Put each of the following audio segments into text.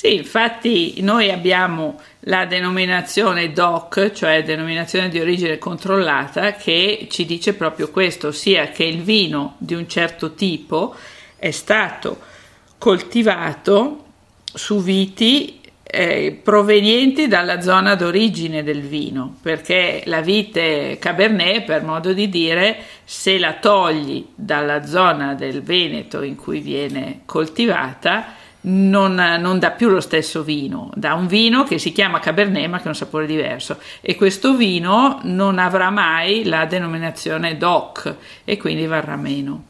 Sì, infatti noi abbiamo la denominazione DOC, cioè denominazione di origine controllata, che ci dice proprio questo, ossia che il vino di un certo tipo è stato coltivato su viti eh, provenienti dalla zona d'origine del vino, perché la vite Cabernet, per modo di dire, se la togli dalla zona del Veneto in cui viene coltivata, non, non, dà più lo stesso vino, dà un vino che si chiama Cabernet ma che ha un sapore diverso e questo vino non avrà mai la denominazione DOC e quindi varrà meno.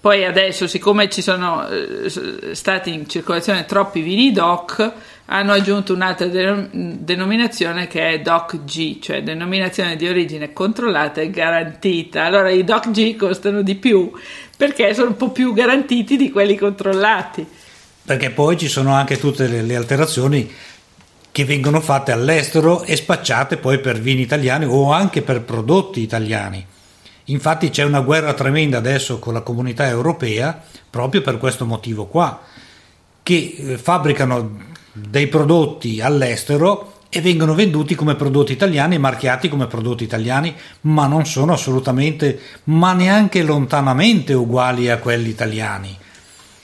Poi adesso, siccome ci sono eh, stati in circolazione troppi vini DOC, hanno aggiunto un'altra denominazione che è DOC G, cioè denominazione di origine controllata e garantita. Allora i DOC G costano di più perché sono un po' più garantiti di quelli controllati. Perché poi ci sono anche tutte le, le alterazioni che vengono fatte all'estero e spacciate poi per vini italiani o anche per prodotti italiani. Infatti c'è una guerra tremenda adesso con la comunità europea proprio per questo motivo qua, che eh, fabbricano dei prodotti all'estero e vengono venduti come prodotti italiani, marchiati come prodotti italiani, ma non sono assolutamente, ma neanche lontanamente uguali a quelli italiani.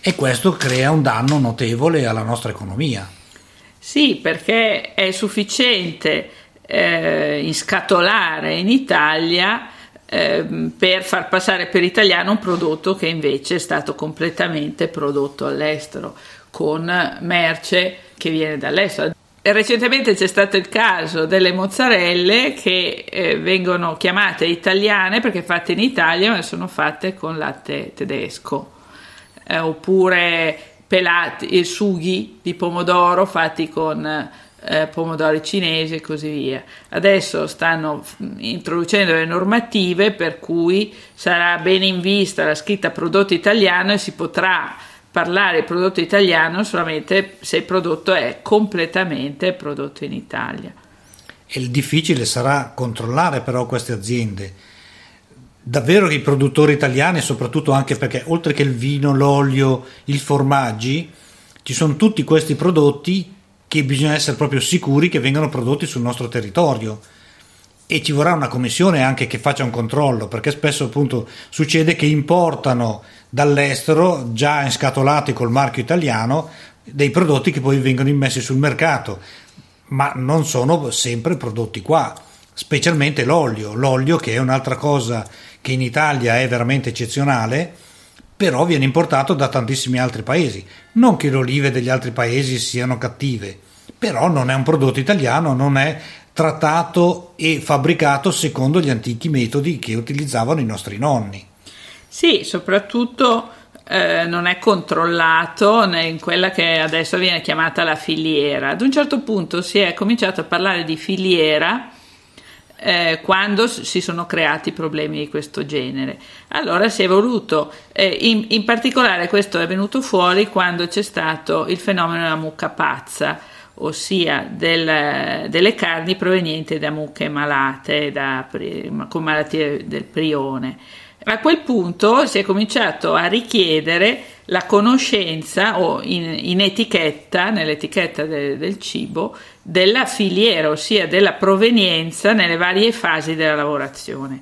E questo crea un danno notevole alla nostra economia. Sì, perché è sufficiente eh, inscatolare in Italia Ehm, per far passare per italiano un prodotto che invece è stato completamente prodotto all'estero con merce che viene dall'estero. Recentemente c'è stato il caso delle mozzarelle che eh, vengono chiamate italiane perché fatte in Italia ma sono fatte con latte tedesco eh, oppure pelati, sughi di pomodoro fatti con eh, pomodori cinesi e così via. Adesso stanno introducendo le normative per cui sarà bene in vista la scritta prodotto italiano e si potrà parlare prodotto italiano solamente se il prodotto è completamente prodotto in Italia. E il difficile sarà controllare però queste aziende. Davvero che i produttori italiani, soprattutto anche perché oltre che il vino, l'olio, i formaggi, ci sono tutti questi prodotti che bisogna essere proprio sicuri che vengano prodotti sul nostro territorio. E ci vorrà una commissione anche che faccia un controllo perché spesso appunto succede che importano dall'estero già inscatolati col marchio italiano dei prodotti che poi vengono immessi sul mercato. Ma non sono sempre prodotti qua specialmente l'olio. L'olio che è un'altra cosa che in Italia è veramente eccezionale però viene importato da tantissimi altri paesi. Non che le olive degli altri paesi siano cattive, però non è un prodotto italiano, non è trattato e fabbricato secondo gli antichi metodi che utilizzavano i nostri nonni. Sì, soprattutto eh, non è controllato in quella che adesso viene chiamata la filiera. Ad un certo punto si è cominciato a parlare di filiera eh, quando si sono creati problemi di questo genere. Allora si è voluto, eh, in, in, particolare questo è venuto fuori quando c'è stato il fenomeno della mucca pazza, ossia del, delle carni provenienti da mucche malate, da, con malattie del prione. A quel punto si è cominciato a richiedere la conoscenza o in, in etichetta, nell'etichetta de, del cibo, della filiera, ossia della provenienza nelle varie fasi della lavorazione.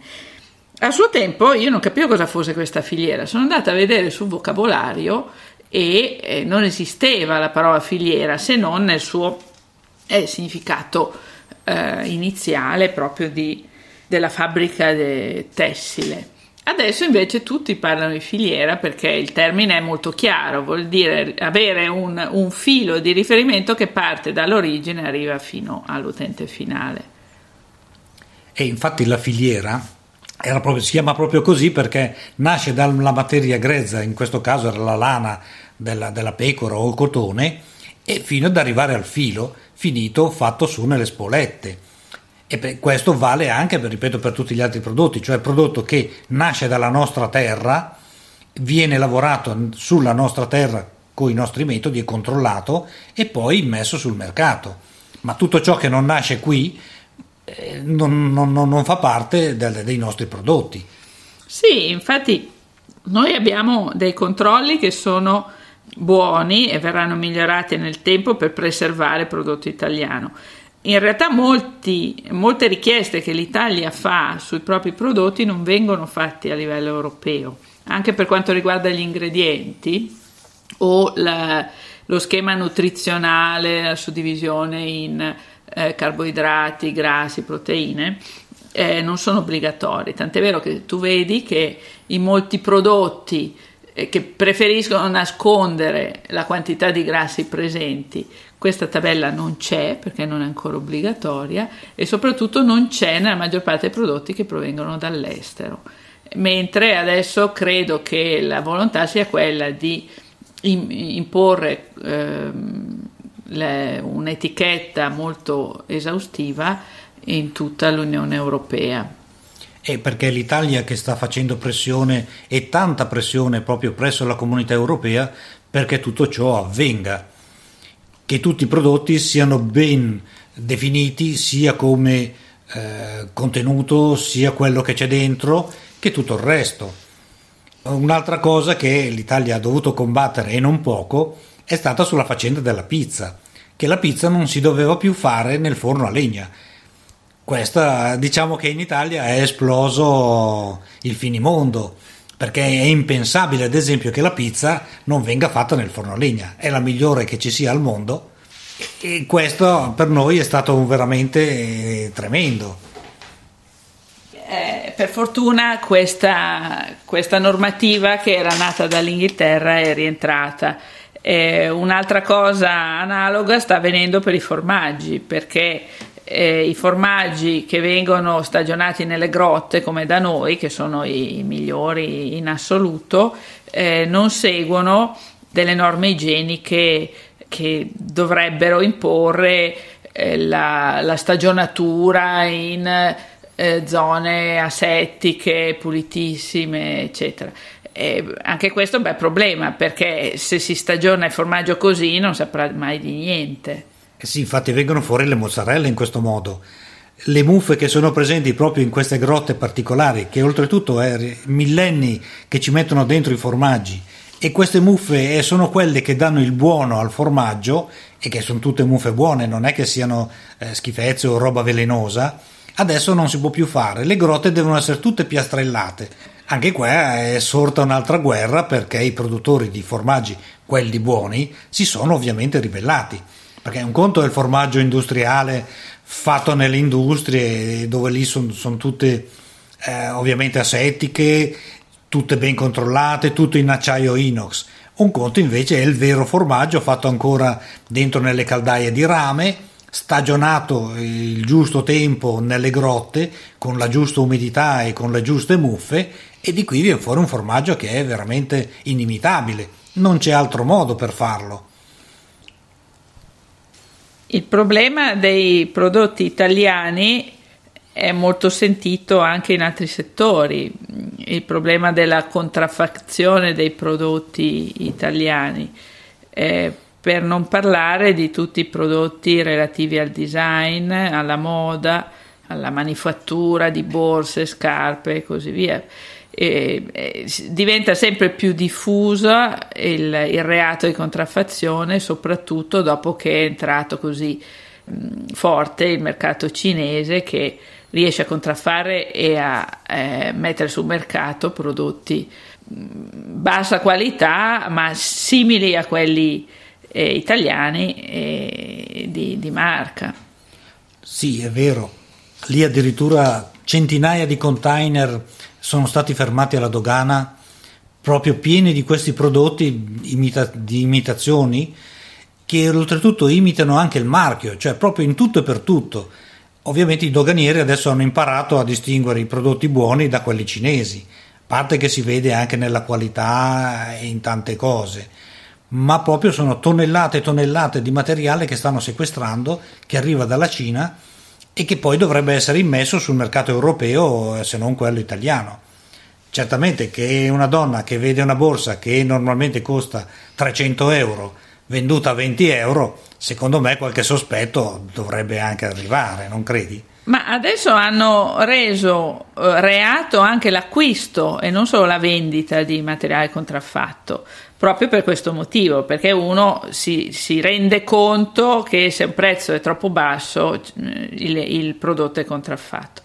A suo tempo io non capivo cosa fosse questa filiera, sono andata a vedere sul vocabolario e eh, non esisteva la parola filiera se non nel suo eh, significato eh, iniziale proprio di, della fabbrica de tessile. Adesso invece tutti parlano di filiera perché il termine è molto chiaro, vuol dire avere un, un filo di riferimento che parte dall'origine e arriva fino all'utente finale. E infatti la filiera proprio, si chiama proprio così perché nasce dalla materia grezza, in questo caso era la lana della, della pecora o il cotone, e fino ad arrivare al filo finito fatto su nelle spolette e per questo vale anche, ripeto, per tutti gli altri prodotti, cioè il prodotto che nasce dalla nostra terra, viene lavorato sulla nostra terra con i nostri metodi e controllato e poi messo sul mercato. Ma tutto ciò che non nasce qui eh, non, non, non, fa parte del, dei nostri prodotti. Sì, infatti noi abbiamo dei controlli che sono buoni e verranno migliorati nel tempo per preservare il prodotto italiano. In realtà molti, molte richieste che l'Italia fa sui propri prodotti non vengono fatte a livello europeo, anche per quanto riguarda gli ingredienti o la, lo schema nutrizionale, la suddivisione in eh, carboidrati, grassi, proteine. Eh, non sono obbligatori, tant'è vero che tu vedi che in molti prodotti eh, che preferiscono nascondere la quantità di grassi presenti. Questa tabella non c'è perché non è ancora obbligatoria e soprattutto non c'è nella maggior parte dei prodotti che provengono dall'estero. Mentre adesso credo che la volontà sia quella di imporre eh, le, un'etichetta molto esaustiva in tutta l'Unione Europea. È perché l'Italia che sta facendo pressione e tanta pressione proprio presso la comunità europea perché tutto ciò avvenga, che tutti i prodotti siano ben definiti sia come eh, contenuto, sia quello che c'è dentro, che tutto il resto. Un'altra cosa che l'Italia ha dovuto combattere e non poco è stata sulla faccenda della pizza, che la pizza non si doveva più fare nel forno a legna questa diciamo che in Italia è esploso il finimondo perché è impensabile ad esempio che la pizza non venga fatta nel forno a legna, è la migliore che ci sia al mondo e questo per noi è stato veramente tremendo. Eh, per fortuna questa, questa, normativa che era nata dall'Inghilterra è rientrata. Eh, un'altra cosa analoga sta avvenendo per i formaggi perché eh, i formaggi che vengono stagionati nelle grotte come da noi, che sono i migliori in assoluto, eh, non seguono delle norme igieniche che dovrebbero imporre eh, la, la, stagionatura in eh, zone asettiche, pulitissime, eccetera. E anche questo è un bel problema perché se si stagiona il formaggio così non saprà mai di niente. Eh sì, infatti vengono fuori le mozzarelle in questo modo. Le muffe che sono presenti proprio in queste grotte particolari, che oltretutto è millenni che ci mettono dentro i formaggi, e queste muffe eh, sono quelle che danno il buono al formaggio, e che sono tutte muffe buone, non è che siano eh, schifezze o roba velenosa, adesso non si può più fare, le grotte devono essere tutte piastrellate. Anche qua è sorta un'altra guerra perché i produttori di formaggi, quelli buoni, si sono ovviamente ribellati perché un conto è il formaggio industriale fatto nelle industrie dove lì sono son tutte eh, ovviamente asettiche, tutte ben controllate, tutto in acciaio inox. Un conto invece è il vero formaggio fatto ancora dentro nelle caldaie di rame, stagionato il giusto tempo nelle grotte con la giusta umidità e con le giuste muffe e di qui viene fuori un formaggio che è veramente inimitabile. Non c'è altro modo per farlo. Il problema dei prodotti italiani è molto sentito anche in altri settori, il problema della contraffazione dei prodotti italiani, eh, per non parlare di tutti i prodotti relativi al design, alla moda, alla manifattura di borse, scarpe e così via eh, eh, diventa sempre più diffusa il, il, reato di contraffazione, soprattutto dopo che è entrato così mh, forte il mercato cinese che riesce a contraffare e a eh, mettere sul mercato prodotti mh, bassa qualità ma simili a quelli eh, italiani e di, di marca. Sì, è vero. Lì addirittura centinaia di container sono stati fermati alla dogana proprio pieni di questi prodotti imita- di imitazioni che oltretutto imitano anche il marchio, cioè proprio in tutto e per tutto. Ovviamente i doganieri adesso hanno imparato a distinguere i prodotti buoni da quelli cinesi, parte che si vede anche nella qualità e in tante cose, ma proprio sono tonnellate e tonnellate di materiale che stanno sequestrando, che arriva dalla Cina e che poi dovrebbe essere immesso sul mercato europeo se non quello italiano. Certamente che una donna che vede una borsa che normalmente costa 300 euro venduta a 20 euro, secondo me qualche sospetto dovrebbe anche arrivare, non credi? Ma adesso hanno reso eh, reato anche l'acquisto e non solo la vendita di materiale contraffatto proprio per questo motivo, perché uno si, si rende conto che se un prezzo è troppo basso il, il prodotto è contraffatto.